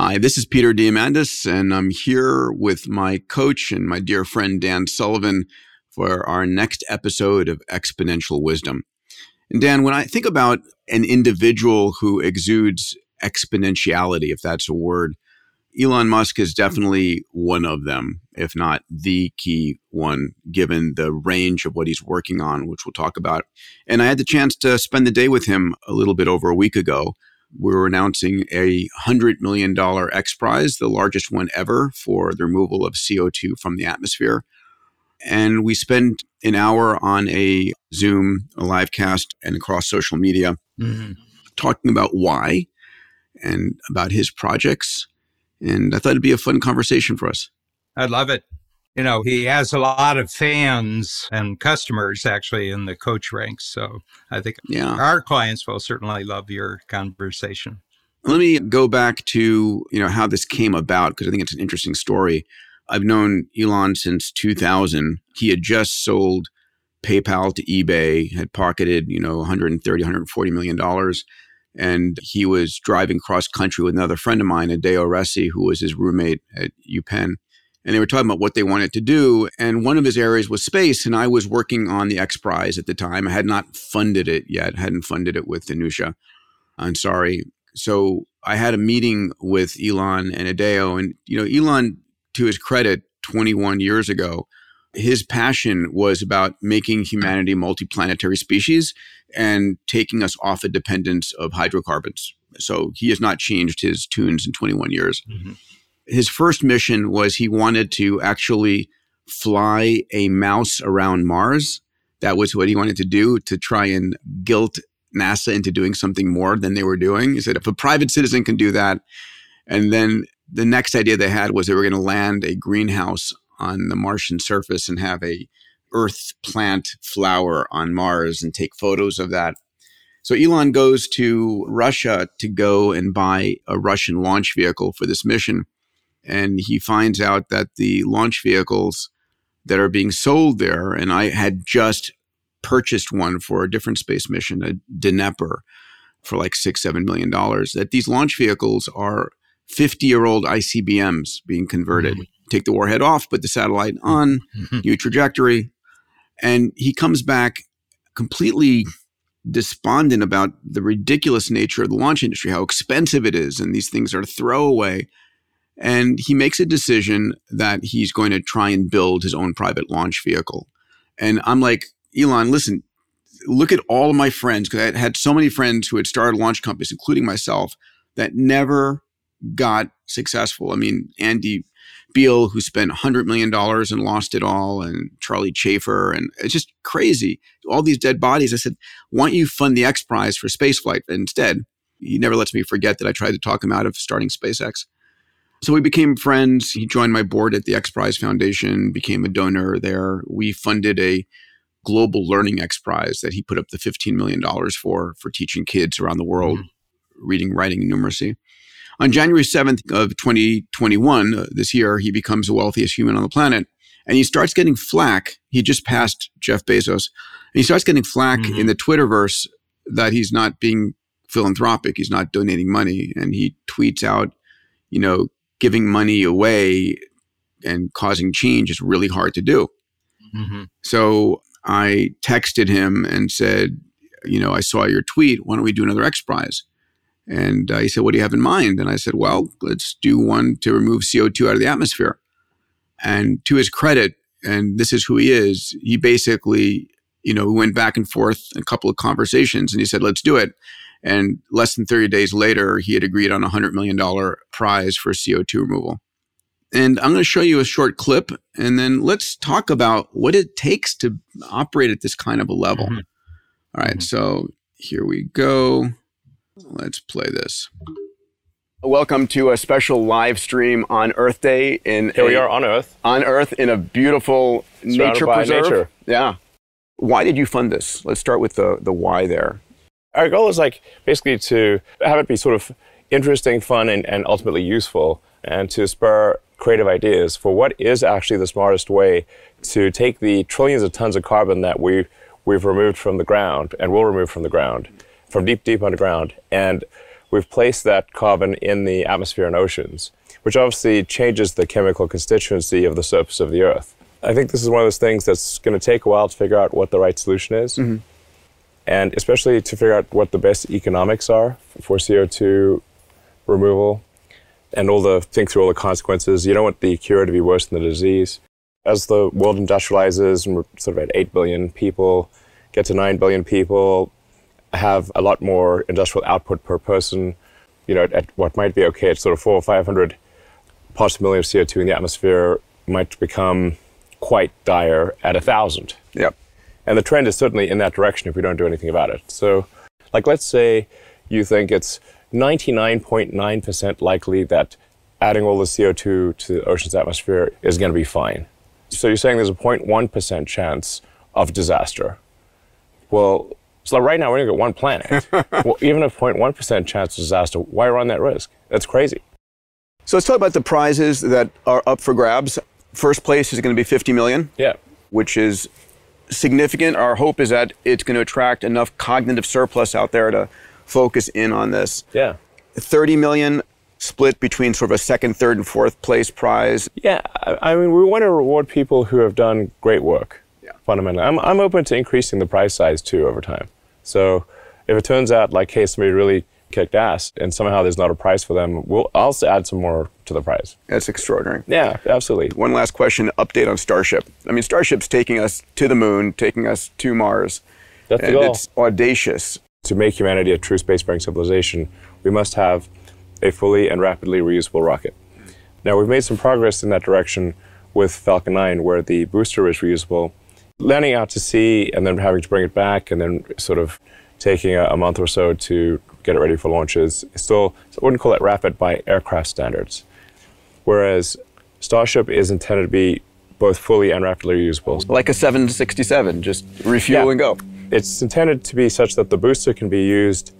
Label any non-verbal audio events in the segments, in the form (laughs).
Hi, this is Peter Diamandis, and I'm here with my coach and my dear friend Dan Sullivan for our next episode of Exponential Wisdom. And Dan, when I think about an individual who exudes exponentiality, if that's a word, Elon Musk is definitely one of them, if not the key one, given the range of what he's working on, which we'll talk about. And I had the chance to spend the day with him a little bit over a week ago we were announcing a $100 million X Prize, the largest one ever for the removal of CO2 from the atmosphere. And we spent an hour on a Zoom, a live cast, and across social media mm-hmm. talking about why and about his projects. And I thought it'd be a fun conversation for us. I love it you know, he has a lot of fans and customers actually in the coach ranks. So I think yeah. our clients will certainly love your conversation. Let me go back to, you know, how this came about because I think it's an interesting story. I've known Elon since 2000. He had just sold PayPal to eBay, had pocketed, you know, 130, 140 million dollars. And he was driving cross country with another friend of mine, Adeo Ressi, who was his roommate at UPenn and they were talking about what they wanted to do. And one of his areas was space. And I was working on the X Prize at the time. I had not funded it yet, hadn't funded it with Anousheh. I'm sorry. So I had a meeting with Elon and Adeo. And, you know, Elon, to his credit, 21 years ago, his passion was about making humanity multiplanetary species and taking us off a dependence of hydrocarbons. So he has not changed his tunes in 21 years. Mm-hmm his first mission was he wanted to actually fly a mouse around Mars. That was what he wanted to do to try and guilt NASA into doing something more than they were doing. He said, if a private citizen can do that, and then the next idea they had was they were going to land a greenhouse on the Martian surface and have a earth plant flower on Mars and take photos of that. So Elon goes to Russia to go and buy a Russian launch vehicle for this mission and he finds out that the launch vehicles that are being sold there, and I had just purchased one for a different space mission, a Dnepr, for like six, seven million dollars, that these launch vehicles are 50 year old ICBMs being converted. Mm-hmm. Take the warhead off, put the satellite on, mm-hmm. new trajectory. And he comes back completely despondent about the ridiculous nature of the launch industry, how expensive it is, and these things are throwaway. And he makes a decision that he's going to try and build his own private launch vehicle. And I'm like, Elon, listen, look at all of my friends, because I had so many friends who had started launch companies, including myself, that never got successful. I mean, Andy Beal, who spent $100 million and lost it all, and Charlie Chafer, and it's just crazy. All these dead bodies. I said, why don't you fund the X Prize for spaceflight instead? He never lets me forget that I tried to talk him out of starting SpaceX. So we became friends. He joined my board at the X Prize Foundation, became a donor there. We funded a global learning X Prize that he put up the $15 million for, for teaching kids around the world mm-hmm. reading, writing, and numeracy. On January 7th of 2021, uh, this year, he becomes the wealthiest human on the planet. And he starts getting flack. He just passed Jeff Bezos. And he starts getting flack mm-hmm. in the Twitterverse that he's not being philanthropic. He's not donating money. And he tweets out, you know, giving money away and causing change is really hard to do. Mm-hmm. So I texted him and said, you know, I saw your tweet. Why don't we do another X Prize? And uh, he said, What do you have in mind? And I said, Well, let's do one to remove CO2 out of the atmosphere. And to his credit, and this is who he is, he basically, you know, we went back and forth a couple of conversations and he said, Let's do it. And less than 30 days later, he had agreed on a $100 million prize for CO2 removal. And I'm going to show you a short clip and then let's talk about what it takes to operate at this kind of a level. Mm-hmm. All right, mm-hmm. so here we go. Let's play this. Welcome to a special live stream on Earth Day in Here a, we are on Earth. On Earth in a beautiful Surrounded nature preserve. Nature. Yeah. Why did you fund this? Let's start with the the why there our goal is like basically to have it be sort of interesting, fun, and, and ultimately useful, and to spur creative ideas for what is actually the smartest way to take the trillions of tons of carbon that we we've removed from the ground and will remove from the ground, from deep, deep underground, and we've placed that carbon in the atmosphere and oceans, which obviously changes the chemical constituency of the surface of the Earth. I think this is one of those things that's going to take a while to figure out what the right solution is. Mm-hmm. And especially to figure out what the best economics are for CO2 removal and all the think through all the consequences. You don't want the cure to be worse than the disease. As the world industrializes and we're sort of at 8 billion people, get to 9 billion people, have a lot more industrial output per person, you know, at what might be okay at sort of four or 500 parts per million of CO2 in the atmosphere might become quite dire at a thousand. Yep. And the trend is certainly in that direction if we don't do anything about it. So, like, let's say you think it's 99.9% likely that adding all the CO2 to the ocean's atmosphere is going to be fine. So you're saying there's a 0.1% chance of disaster. Well, so right now we're going to get one planet. (laughs) well, even a 0.1% chance of disaster, why run that risk? That's crazy. So let's talk about the prizes that are up for grabs. First place is going to be 50 million. Yeah. Which is significant. Our hope is that it's going to attract enough cognitive surplus out there to focus in on this. Yeah. 30 million split between sort of a second, third, and fourth place prize. Yeah, I mean, we want to reward people who have done great work. Yeah. Fundamentally, I'm I'm open to increasing the prize size too over time. So if it turns out like, hey, somebody really kicked ass, and somehow there's not a prize for them, we'll I'll add some more to the prize. That's extraordinary. Yeah, absolutely. One last question: update on Starship. I mean, Starship's taking us to the moon, taking us to Mars. That's the goal. It's audacious to make humanity a true spacefaring civilization, we must have a fully and rapidly reusable rocket. Now, we've made some progress in that direction with Falcon 9, where the booster is reusable. Landing out to sea and then having to bring it back and then sort of taking a, a month or so to get it ready for launches, It's still, I wouldn't call it rapid by aircraft standards. Whereas Starship is intended to be both fully and rapidly reusable. Like a 767, just refuel yeah. and go. It's intended to be such that the booster can be used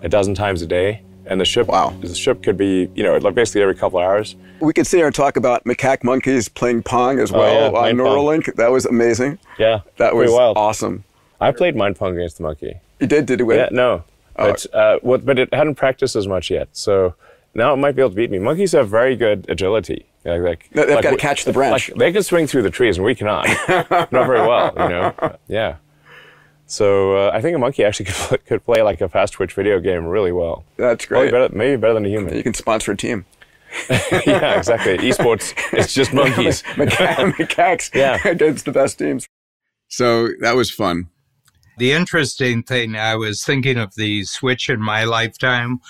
a dozen times a day, and the ship wow. the ship could be you know like basically every couple hours. We could sit here and talk about macaque monkeys playing pong as well oh, yeah, on Neuralink. Pong. That was amazing. Yeah, that was wild. awesome. I played mind pong against the monkey. You did? Did it win? Yeah, no. Oh. But, uh, what, but it hadn't practiced as much yet, so now it might be able to beat me. Monkeys have very good agility. Like, like they've like, got to catch the branch. Like, they can swing through the trees, and we cannot. Not very well, you know. Yeah. So uh, I think a monkey actually could, could play like a fast twitch video game really well. That's great. Better, maybe better than a human. You can sponsor a team. yeah, exactly. Esports, it's just monkeys. Macaques yeah. against the best teams. So that was fun. The interesting thing, I was thinking of the switch in my lifetime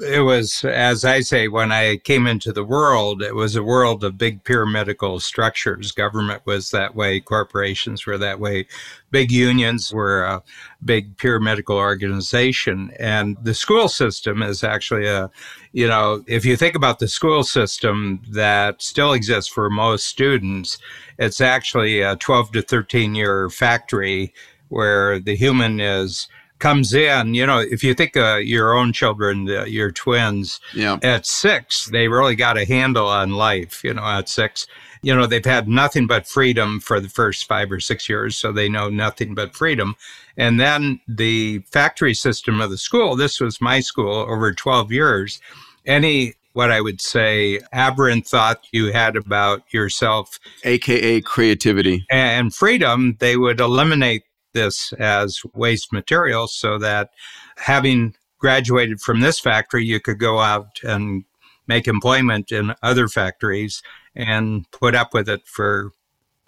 it was, as I say, when I came into the world, it was a world of big pyramidal structures. Government was that way, corporations were that way, big unions were a big pyramidal organization. And the school system is actually a, you know, if you think about the school system that still exists for most students, it's actually a 12 to 13 year factory where the human is comes in, you know, if you think of your own children, your twins, yeah. at six, they really got a handle on life, you know, at six. You know, they've had nothing but freedom for the first five or six years, so they know nothing but freedom. And then the factory system of the school, this was my school over 12 years. Any what I would say aberrant thought you had about yourself, aka creativity and freedom, they would eliminate this as waste material so that having graduated from this factory, you could go out and make employment in other factories and put up with it for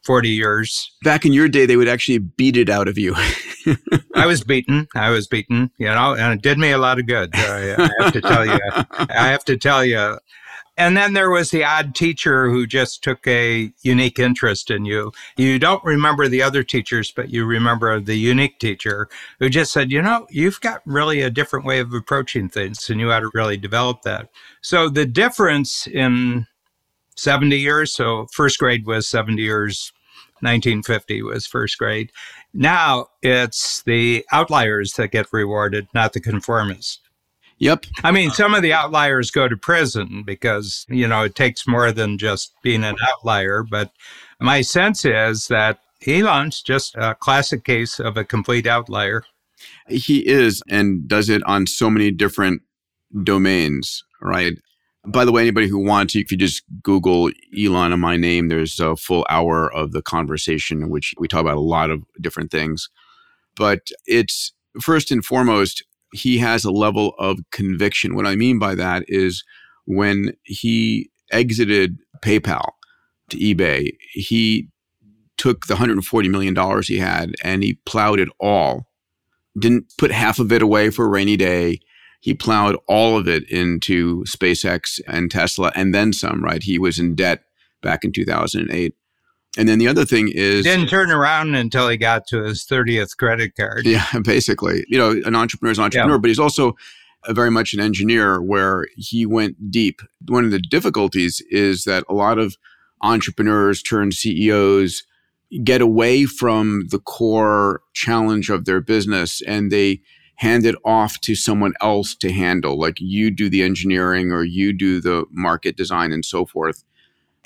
40 years. Back in your day, they would actually beat it out of you. (laughs) I was beaten. I was beaten, you know, and it did me a lot of good. I, I have to tell you. I have to tell you, and then there was the odd teacher who just took a unique interest in you. You don't remember the other teachers, but you remember the unique teacher who just said, you know, you've got really a different way of approaching things and you ought to really develop that. So the difference in 70 years, so first grade was 70 years, 1950 was first grade. Now it's the outliers that get rewarded, not the conformists. Yep. I mean, some of the outliers go to prison because, you know, it takes more than just being an outlier. But my sense is that Elon's just a classic case of a complete outlier. He is and does it on so many different domains, right? By the way, anybody who wants, if you just Google Elon and my name, there's a full hour of the conversation in which we talk about a lot of different things. But it's first and foremost, he has a level of conviction. What I mean by that is when he exited PayPal to eBay, he took the $140 million he had and he plowed it all. Didn't put half of it away for a rainy day he plowed all of it into SpaceX and Tesla and then some, right? He was in debt back in 2008. And then the other thing is didn't turn around until he got to his 30th credit card. Yeah, (laughs) basically. You know, an entrepreneur is an entrepreneur, yeah. but he's also very much an engineer where he went deep. One of the difficulties is that a lot of entrepreneurs turn CEOs get away from the core challenge of their business and they hand it off to someone else to handle. Like you do the engineering or you do the market design and so forth.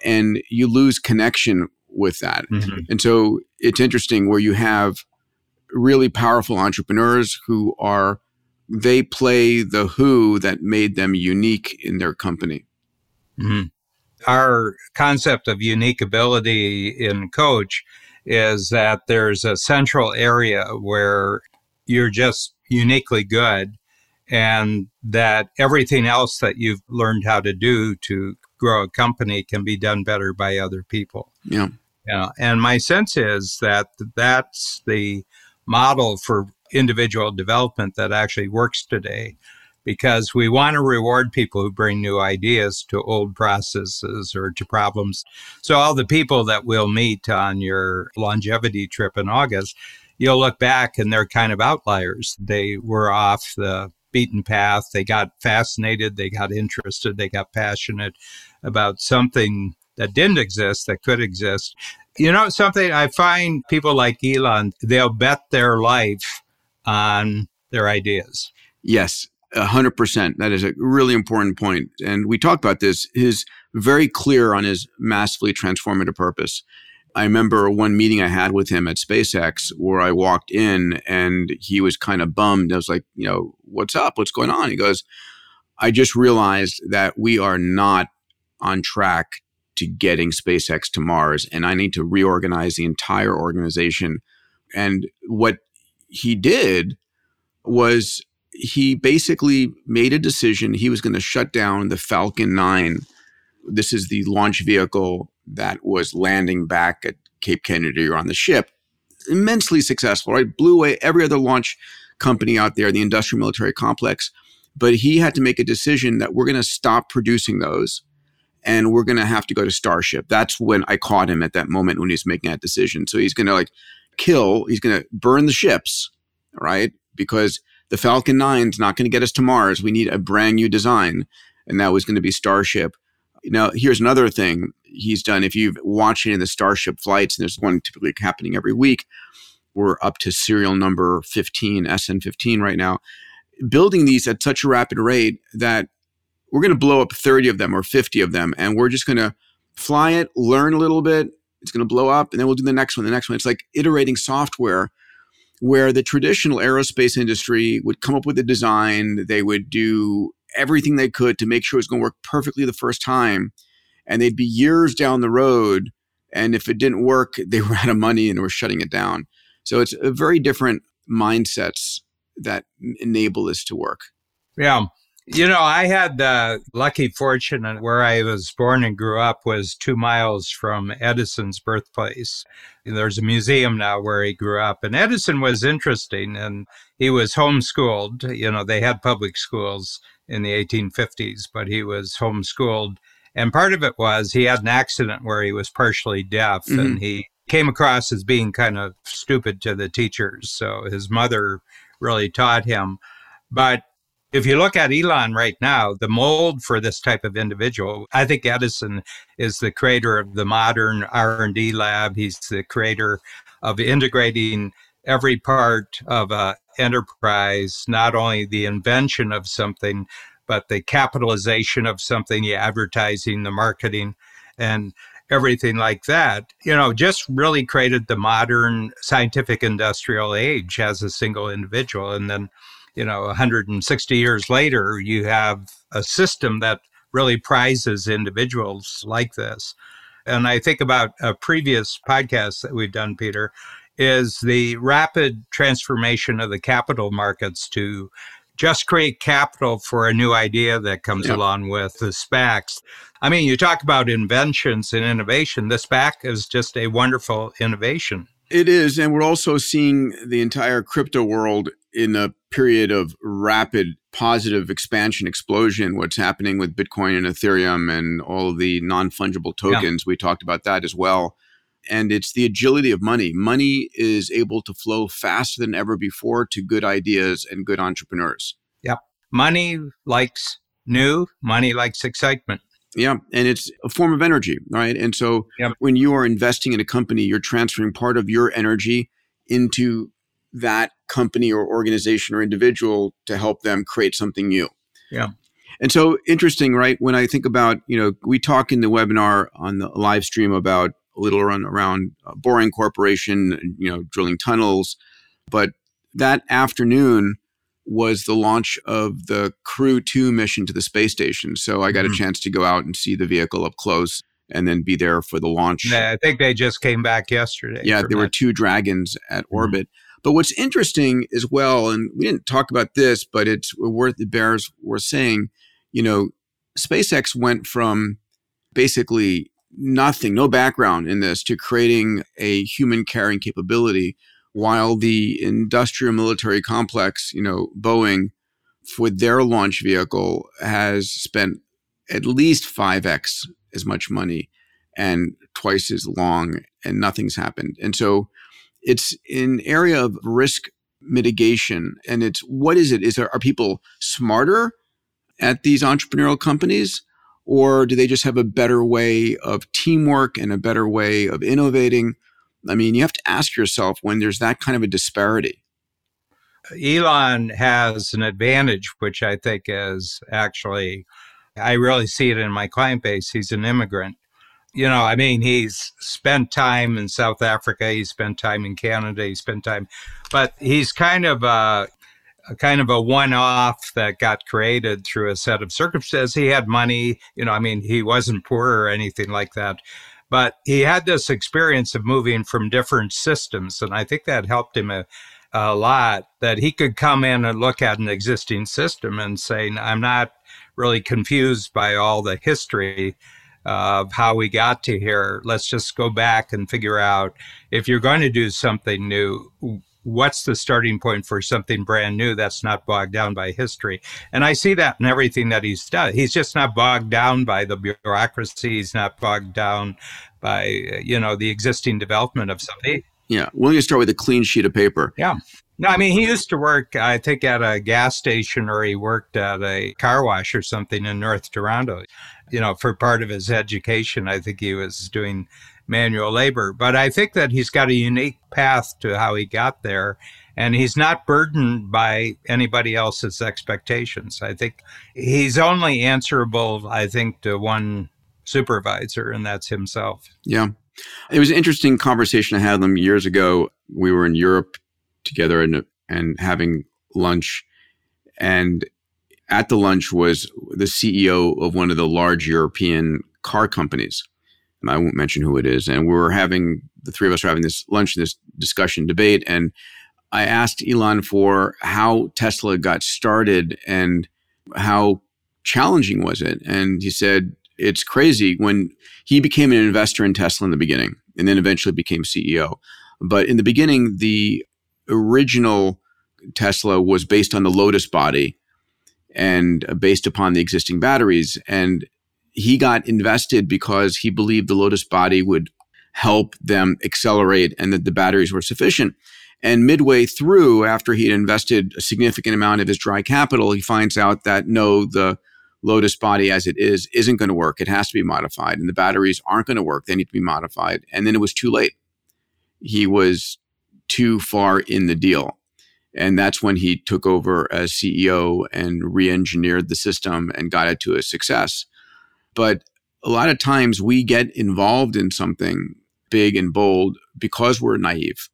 And you lose connection with that. Mm-hmm. And so it's interesting where you have really powerful entrepreneurs who are, they play the who that made them unique in their company. Mm-hmm. Our concept of unique ability in coach is that there's a central area where you're just uniquely good and that everything else that you've learned how to do to grow a company can be done better by other people. Yeah. Yeah. And my sense is that that's the model for individual development that actually works today because we want to reward people who bring new ideas to old processes or to problems. So all the people that we'll meet on your longevity trip in August, you'll look back and they're kind of outliers. They were off the beaten path. They got fascinated, they got interested, they got passionate about something that didn't exist that could exist. You know, something I find people like Elon, they'll bet their life on their ideas. Yes, 100%. That is a really important point. And we talked about this. His very clear on his massively transformative purpose. I remember one meeting I had with him at SpaceX where I walked in and he was kind of bummed. I was like, you know, what's up? What's going on? He goes, I just realized that we are not on track to getting SpaceX to Mars and I need to reorganize the entire organization. And what he did was he basically made a decision. He was going to shut down the Falcon 9. This is the launch vehicle that was landing back at Cape Kennedy or on the ship. Immensely successful, right? Blew away every other launch company out there, the industrial military complex. But he had to make a decision that we're going to stop producing those and we're going to have to go to Starship. That's when I caught him at that moment when he's making that decision. So he's going to like kill, he's going to burn the ships, right? Because the Falcon 9 is not going to get us to Mars. We need a brand new design. And that was going to be Starship. Now, here's another thing he's done. If you've watched any of the Starship flights, and there's one typically happening every week, we're up to serial number 15, SN15 right now, building these at such a rapid rate that we're going to blow up 30 of them or 50 of them, and we're just going to fly it, learn a little bit. It's going to blow up, and then we'll do the next one, the next one. It's like iterating software where the traditional aerospace industry would come up with a design, they would do everything they could to make sure it was going to work perfectly the first time. And they'd be years down the road. And if it didn't work, (laughs) they were out of money and were shutting it down. So it's a very different mindsets that enable this to work. Yeah. You know, I had the lucky fortune where I was born and grew up was two miles from Edison's birthplace. There's a museum now where he grew up. And Edison was interesting and he was homeschooled. You know, they had public schools in the 1850s, but he was homeschooled. And part of it was he had an accident where he was partially deaf mm-hmm. and he came across as being kind of stupid to the teachers. So his mother really taught him. But if you look at Elon right now, the mold for this type of individual, I think Edison is the creator of the modern R&D lab. He's the creator of integrating every part of a enterprise, not only the invention of something, but the capitalization of something, the advertising, the marketing, and everything like that, you know, just really created the modern scientific industrial age as a single individual. And then you know, 160 years later, you have a system that really prizes individuals like this. And I think about a previous podcast that we've done, Peter, is the rapid transformation of the capital markets to just create capital for a new idea that comes yep. along with the SPACs. I mean, you talk about inventions and innovation. The SPAC is just a wonderful innovation. It is. And we're also seeing the entire crypto world in a period of rapid positive expansion explosion. What's happening with Bitcoin and Ethereum and all of the non fungible tokens. Yeah. We talked about that as well and it's the agility of money. Money is able to flow faster than ever before to good ideas and good entrepreneurs. Yep. Money likes new, money likes excitement. Yeah, and it's a form of energy, right? And so yep. when you are investing in a company, you're transferring part of your energy into that company or organization or individual to help them create something new. Yeah. And so interesting, right? When I think about, you know, we talk in the webinar on the live stream about a little run around Boring Corporation, you know, drilling tunnels. But that afternoon was the launch of the Crew 2 mission to the space station. So I got mm-hmm. a chance to go out and see the vehicle up close and then be there for the launch. Yeah, I think they just came back yesterday. Yeah, there that. were two Dragons at mm-hmm. orbit. But what's interesting as well, and we didn't talk about this, but it's worth it bears worth saying, you know, SpaceX went from basically nothing, no background in this to creating a human carrying capability, while the industrial military complex, you know, Boeing, for their launch vehicle has spent at least 5x as much money and twice as long, and nothing's happened. And so it's an area of risk mitigation. And it's what is it? Is there, are people smarter at these entrepreneurial companies? Or do they just have a better way of teamwork and a better way of innovating? I mean, you have to ask yourself when there's that kind of a disparity. Elon has an advantage, which I think is actually, I really see it in my client base. He's an immigrant. You know, I mean, he's spent time in South Africa, he spent time in Canada, he spent time, but he's kind of uh, a kind of a one-off that got created through a set of circumstances. He had money, you know, I mean, he wasn't poor or anything like that, but he had this experience of moving from different systems, and I think that helped him a, a lot. That he could come in and look at an existing system and say, "I'm not really confused by all the history." Of how we got to here. Let's just go back and figure out if you're going to do something new, what's the starting point for something brand new that's not bogged down by history? And I see that in everything that he's done. He's just not bogged down by the bureaucracy. He's not bogged down by, you know, the existing development of something. Yeah. Don't you start with a clean sheet of paper? Yeah. No, I mean, he used to work, I think, at a gas station or he worked at a car wash or something in North Toronto. You know, for part of his education, I think he was doing manual labor. But I think that he's got a unique path to how he got there. And he's not burdened by anybody else's expectations. I think he's only answerable, I think, to one supervisor, and that's himself. Yeah. It was an interesting conversation I had with him years ago. We were in Europe together and, and having lunch. And at the lunch was the CEO of one of the large European car companies. I won't mention who it is. And we were having the three of us were having this lunch, this discussion, debate, and I asked Elon for how Tesla got started and how challenging was it. And he said it's crazy when he became an investor in Tesla in the beginning, and then eventually became CEO. But in the beginning, the original Tesla was based on the Lotus body and uh, based upon the existing batteries. And he got invested because he believed the Lotus body would help them accelerate and that the batteries were sufficient. And midway through, after he had invested a significant amount of his dry capital, he finds out that no, the Lotus body as it is isn't going to work. It has to be modified, and the batteries aren't going to work. They need to be modified. And then it was too late. He was too far in the deal. And that's when he took over as CEO and re engineered the system and got it to a success. But a lot of times we get involved in something big and bold because we're naive.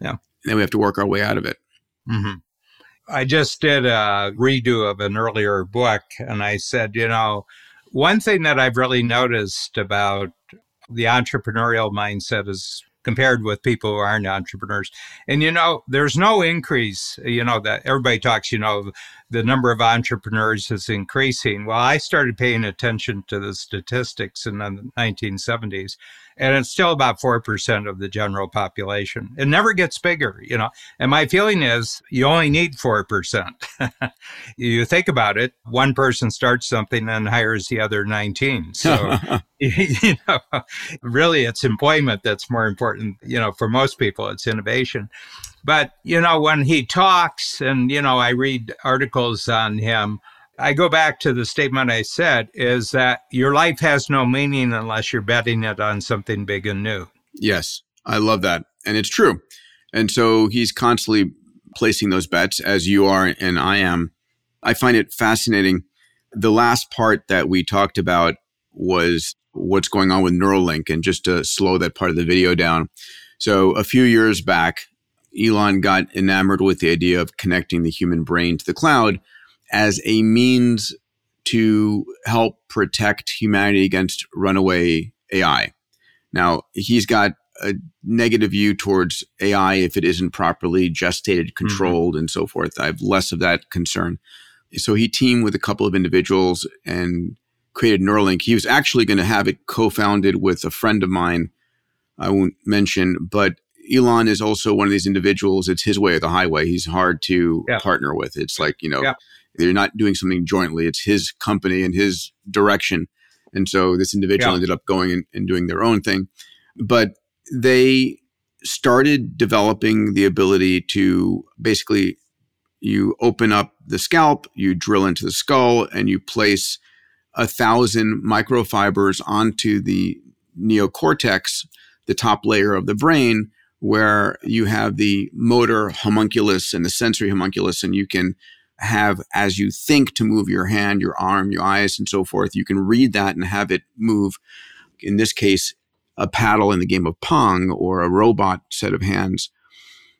Yeah. And then we have to work our way out of it. Mm-hmm. I just did a redo of an earlier book, and I said, you know, one thing that I've really noticed about the entrepreneurial mindset is compared with people who aren't entrepreneurs. And you know, there's no increase, you know, that everybody talks, you know, the number of entrepreneurs is increasing. Well, I started paying attention to the statistics in the 1970s, and it's still about 4% of the general population. It never gets bigger, you know. And my feeling is you only need 4%. (laughs) you think about it, one person starts something and hires the other 19. So, (laughs) (laughs) you know, really it's employment that's more important, you know, for most people, it's innovation. But, you know, when he talks and, you know, I read articles on him, I go back to the statement I said is that your life has no meaning unless you're betting it on something big and new. Yes, I love that. And it's true. And so he's constantly placing those bets as you are and I am. I find it fascinating. The last part that we talked about was what's going on with Neuralink. And just to slow that part of the video down. So a few years back, Elon got enamored with the idea of connecting the human brain to the cloud as a means to help protect humanity against runaway AI. Now, he's got a negative view towards AI if it isn't properly gestated, mm-hmm. controlled, mm-hmm. and so forth. I have less of that concern. So he teamed with a couple of individuals and created Neuralink. He was actually going to have it co founded with a friend of mine, I won't mention, but Elon is also one of these individuals. It's his way or the highway. He's hard to yeah. partner with. It's like, you know, yeah. They're not doing something jointly. It's his company and his direction. And so this individual yeah. ended up going and, and doing their own thing. But they started developing the ability to basically you open up the scalp, you drill into the skull, and you place a thousand microfibers onto the neocortex, the top layer of the brain, where you have the motor homunculus and the sensory homunculus, and you can have, as you think to move your hand, your arm, your eyes, and so forth, you can read that and have it move. In this case, a paddle in the game of Pong or a robot set of hands,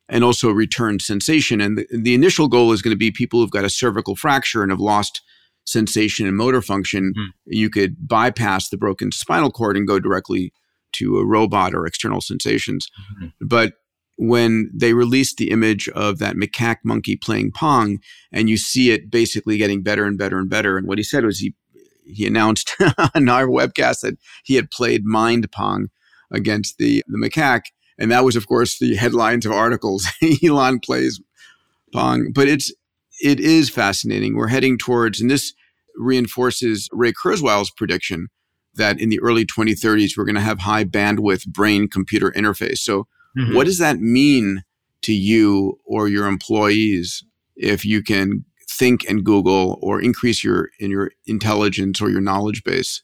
and also return sensation. And the, the initial goal is going to be people who've got a cervical fracture and have lost sensation and motor function. Mm. You could bypass the broken spinal cord and go directly to a robot or external sensations. Mm-hmm. But when they released the image of that macaque monkey playing Pong, and you see it basically getting better and better and better. And what he said was he he announced (laughs) on our webcast that he had played Mind Pong against the the macaque, and that was, of course, the headlines of articles. (laughs) Elon plays Pong, but it's it is fascinating. We're heading towards, and this reinforces Ray Kurzweil's prediction that in the early 2030s, we're going to have high bandwidth brain computer interface. So, mm-hmm. what does that mean to you or your employees if you can think and Google or increase your in your intelligence or your knowledge base?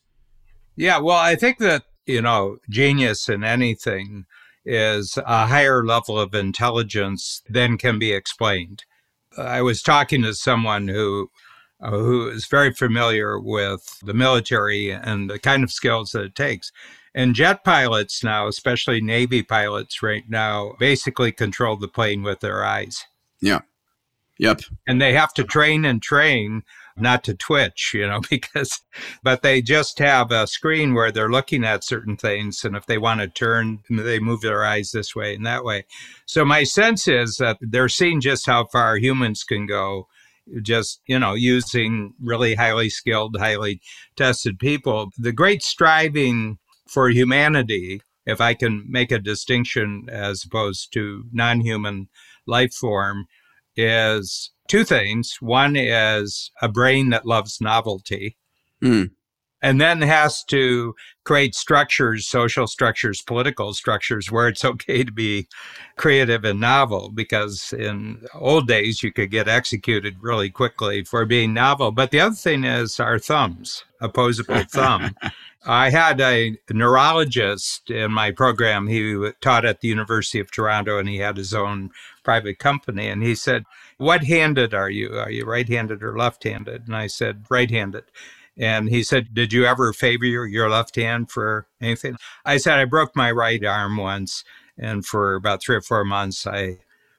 Yeah, well, I think that you know genius in anything is a higher level of intelligence than can be explained. I was talking to someone who uh, who is very familiar with the military and the kind of skills that it takes. And jet pilots now, especially Navy pilots right now, basically control the plane with their eyes. Yeah. Yep. And they have to train and train not to twitch, you know, (laughs) because, but they just have a screen where they're looking at certain things. And if they want to turn, they move their eyes this way and that way. So my sense is that they're seeing just how far humans can go just, you know, using really highly skilled, highly tested people. The great striving for humanity, if I can make a distinction as opposed to non human life form, is two things. One is a brain that loves novelty. Mm and then has to create structures, social structures, political structures where it's (laughs) okay to be creative and novel because in old days you could get executed really quickly for being novel. But the other thing is our thumbs, opposable (laughs) thumb. I had a neurologist in my program. He taught at the University of Toronto and he had his own private company. And he said, What handed are you? Are you right handed or left handed? And I said, Right handed. And he said, Did you ever favor your, your left hand for anything? I said, I broke my right arm once. And for about three or four months, I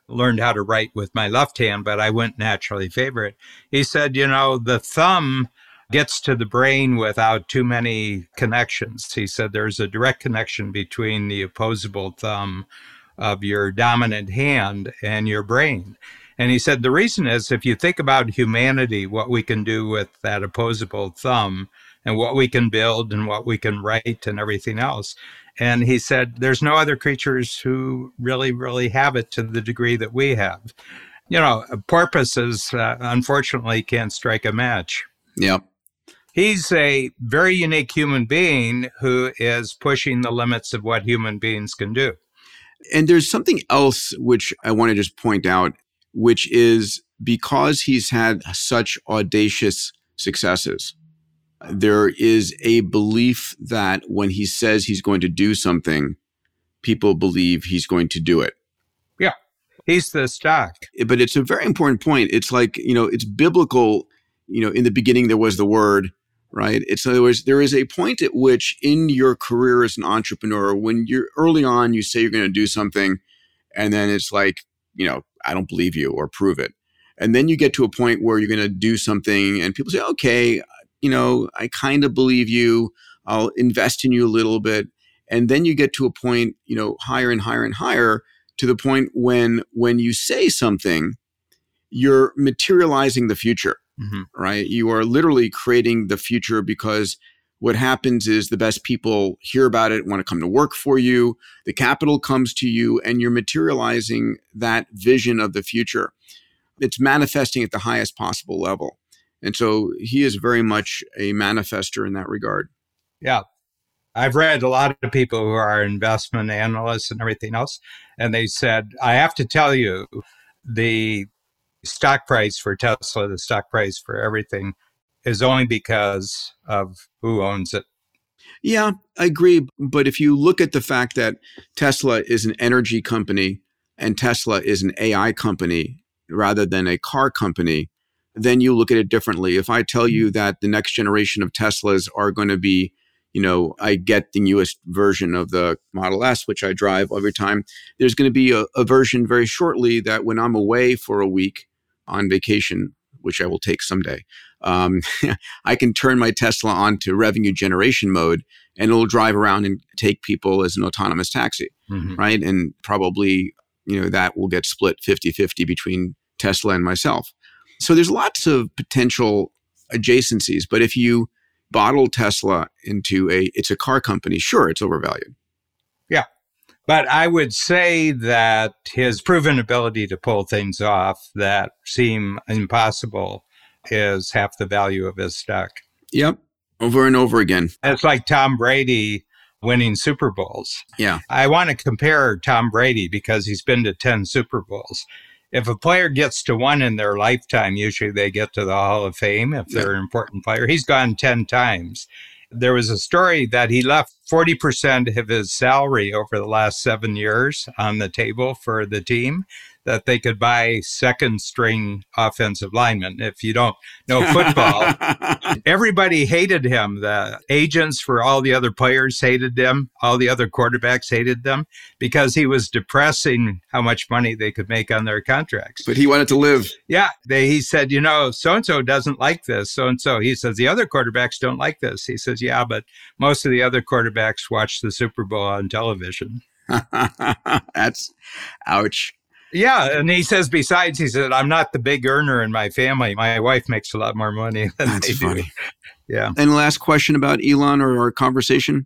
learned how to write with my left hand, but I wouldn't naturally favor it. He said, you know, the thumb gets to the brain without too many connections. He said there's a direct connection between the opposable thumb of your dominant hand and your brain. And he said the reason is if you think about humanity, what we can do with that opposable thumb and what we can build and what we can write and everything else. And he said there's no other creatures who really, really have it to the degree that we have. You know, porpoises, uh, unfortunately, can't strike a match. Yep. He's a very unique human being who is pushing the limits of what human beings can do. And there's something else which I want to just point out, which is because he's had such audacious successes, there is a belief that when he says he's going to do something, people believe he's going to do it. Yeah, he's the stock. But it's a very important point. It's like, you know, it's biblical. You know, in the beginning, there was the word, right? It's in other words, there is a point at which in your career as an entrepreneur, when you're early on, you say you're going to do something, and then it's like, you know, I don't believe you or prove it. And then you get to a point where you're going to do something, and people say, okay, you know, I kind of believe you. I'll invest in you a little bit. And then you get to a point, you know, higher and higher and higher to the point when when you say something, you're materializing the future mm-hmm. right? You are literally creating the future because what happens is the best people hear about it, want to come to work for you, the capital comes to you, and you're materializing that vision of the future. It's manifesting at the highest possible level. And so he is very much a manifester in that regard. Yeah. I've read a lot of people who are investment analysts and everything else, and they said, I have to tell you, the stock price for Tesla, the stock price for everything, is only because of who owns it. Yeah, I agree. But if you look at the fact that Tesla is an energy company and Tesla is an AI company rather than a car company, then you look at it differently. If I tell you mm-hmm. that the next generation of Teslas are going to be you know, I get the newest version of the Model S, which I drive every time. There's going to be a, a, version very shortly that when I'm away for a week, on vacation, which I will take someday, um, (laughs) I can turn my Tesla on to revenue generation mode and it'll drive around and take people as an autonomous taxi, mm-hmm. right? And probably, you know, that will get split 50 50 between Tesla and myself. So there's lots of potential adjacencies. But if you bottle Tesla into a, it's a car company, sure, it's overvalued. But I would say that his proven ability to pull things off that seem impossible is half the value of his stock. Yep. Over and over again. It's like Tom Brady winning Super Bowls. Yeah. I want to compare Tom Brady because he's been to 10 Super Bowls. If a player gets to one in their lifetime, usually they get to the Hall of Fame if they're an important player. He's gone 10 times there was a story that he left 40% of his salary over the last seven years on the table for the team that they could buy second string offensive linemen. If you don't know football, (laughs) everybody hated him. The agents for all the other players hated him. All the other quarterbacks hated them because he was depressing how much money they could make on their contracts. But he wanted to live. Yeah. They, he said, you know, so and so doesn't like this. So and so. He says, the other quarterbacks don't like this. He says, yeah, but most of the other quarterbacks watch the Super Bowl on television. (laughs) That's ouch. Yeah, and he says besides, he said, "I'm not the big earner in my family. My wife makes a lot more money than That's funny. do." (laughs) Yeah. And last question about Elon or our conversation?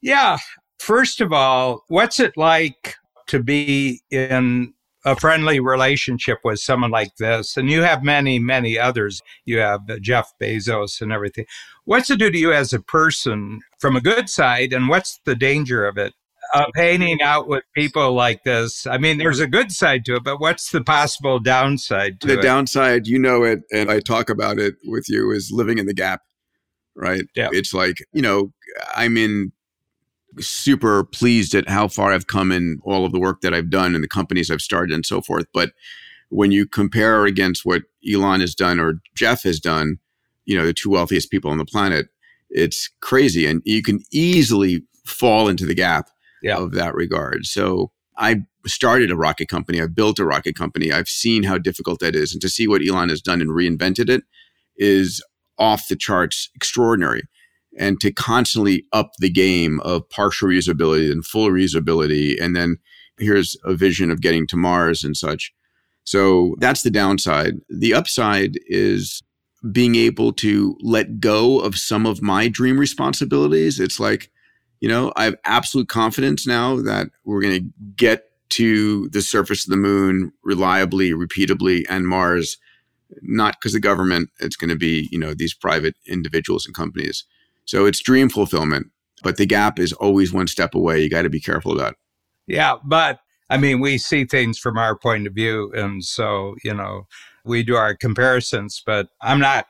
Yeah. First of all, what's it like to be in a friendly relationship with someone like this? And you have many, many others. You have uh, Jeff Bezos and everything. What's it do to you as a person from a good side? And what's the danger of it of hanging out with people like this? I mean, there's a good side to it, but what's the possible downside to the it? The downside, you know it, and I talk about it with you, is living in the gap, right? Yeah. It's like, you know, I'm in super pleased at how far I've come in all of the work that I've done and the companies I've started and so forth. But when you compare against what Elon has done or Jeff has done, you know, the two wealthiest people on the planet, it's crazy. And you can easily fall into the gap yeah. of that regard. So I started a rocket company. I've built a rocket company. I've seen how difficult that is. And to see what Elon has done and reinvented it is off the charts extraordinary. And to constantly up the game of partial reusability and full reusability. And then here's a vision of getting to Mars and such. So that's the downside. The upside is being able to let go of some of my dream responsibilities. It's like, you know, I have absolute confidence now that we're going to get to the surface of the moon reliably, repeatably, and Mars, not because the government, it's going to be, you know, these private individuals and companies. So it's dream fulfillment, but the gap is always one step away. You got to be careful about. Yeah, but I mean, we see things from our point of view. And so, you know, we do our comparisons, but I'm not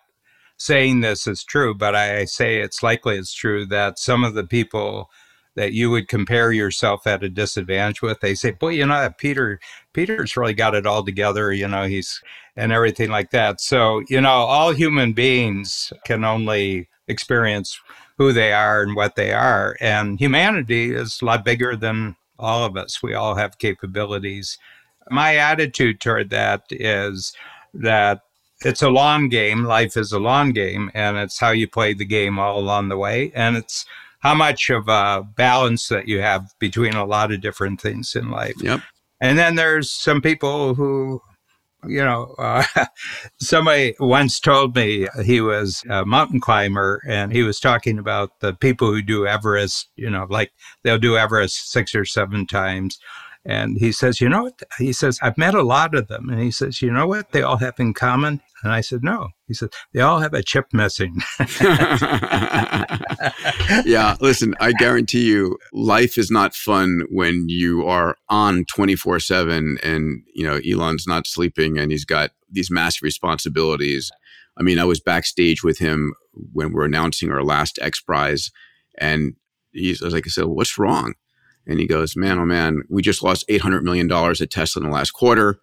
saying this is true, but I say it's likely it's true that some of the people that you would compare yourself at a disadvantage with, they say, boy, you know, that Peter, Peter's really got it all together, you know, he's, and everything like that. So, you know, all human beings can only experience who they are and what they are. And humanity is a lot bigger than all of us. We all have capabilities. My attitude toward that is that it's a long game. Life is a long game, and it's how you play the game all along the way. And it's how much of a balance that you have between a lot of different things in life. Yep. And then there's some people who, you know, uh, (laughs) somebody once told me he was a mountain climber and he was talking about the people who do Everest, you know, like they'll do Everest six or seven times and he says, You know what? He says, I've met a lot of them. And he says, You know what they all have in common? And I said, No. He said, They all have a chip missing. (laughs) yeah. Listen, I guarantee you, life is not fun when you are on 24 7 and, you know, Elon's not sleeping and he's got these massive responsibilities. I mean, I was backstage with him when we're announcing our last X Prize. And he's, I was like, I said, What's wrong? And he goes, man, oh man, we just lost $800 million at Tesla in the last quarter.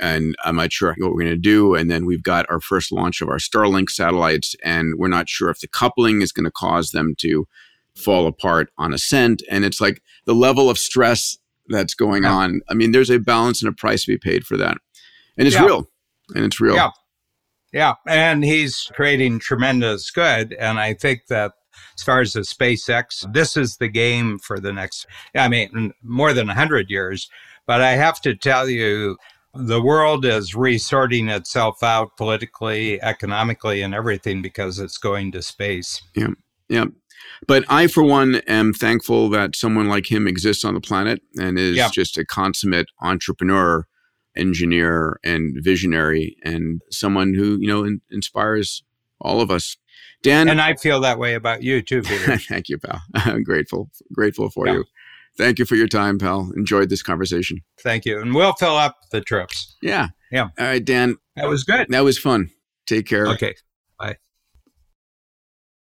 And I'm not sure what we're going to do. And then we've got our first launch of our Starlink satellites. And we're not sure if the coupling is going to cause them to fall apart on ascent. And it's like the level of stress that's going yeah. on. I mean, there's a balance and a price to be paid for that. And it's yeah. real. And it's real. Yeah. Yeah. And he's creating tremendous good. And I think that as far as the SpaceX, this is the game for the next, I mean, more than 100 years. But I have to tell you, the world is resorting itself out politically, economically, and everything because it's going to space. Yeah. Yeah. But I, for one, am thankful that someone like him exists on the planet and is yeah. just a consummate entrepreneur, engineer, and visionary, and someone who, you know, in- inspires all of us. Dan, and I feel that way about you too, (laughs) Peter. Thank you, pal. (laughs) I'm grateful, grateful for yeah. you. Thank you for your time, pal. Enjoyed this conversation. Thank you, and we'll fill up the trips. Yeah, yeah. All right, Dan. That was good. That was fun. Take care. Okay.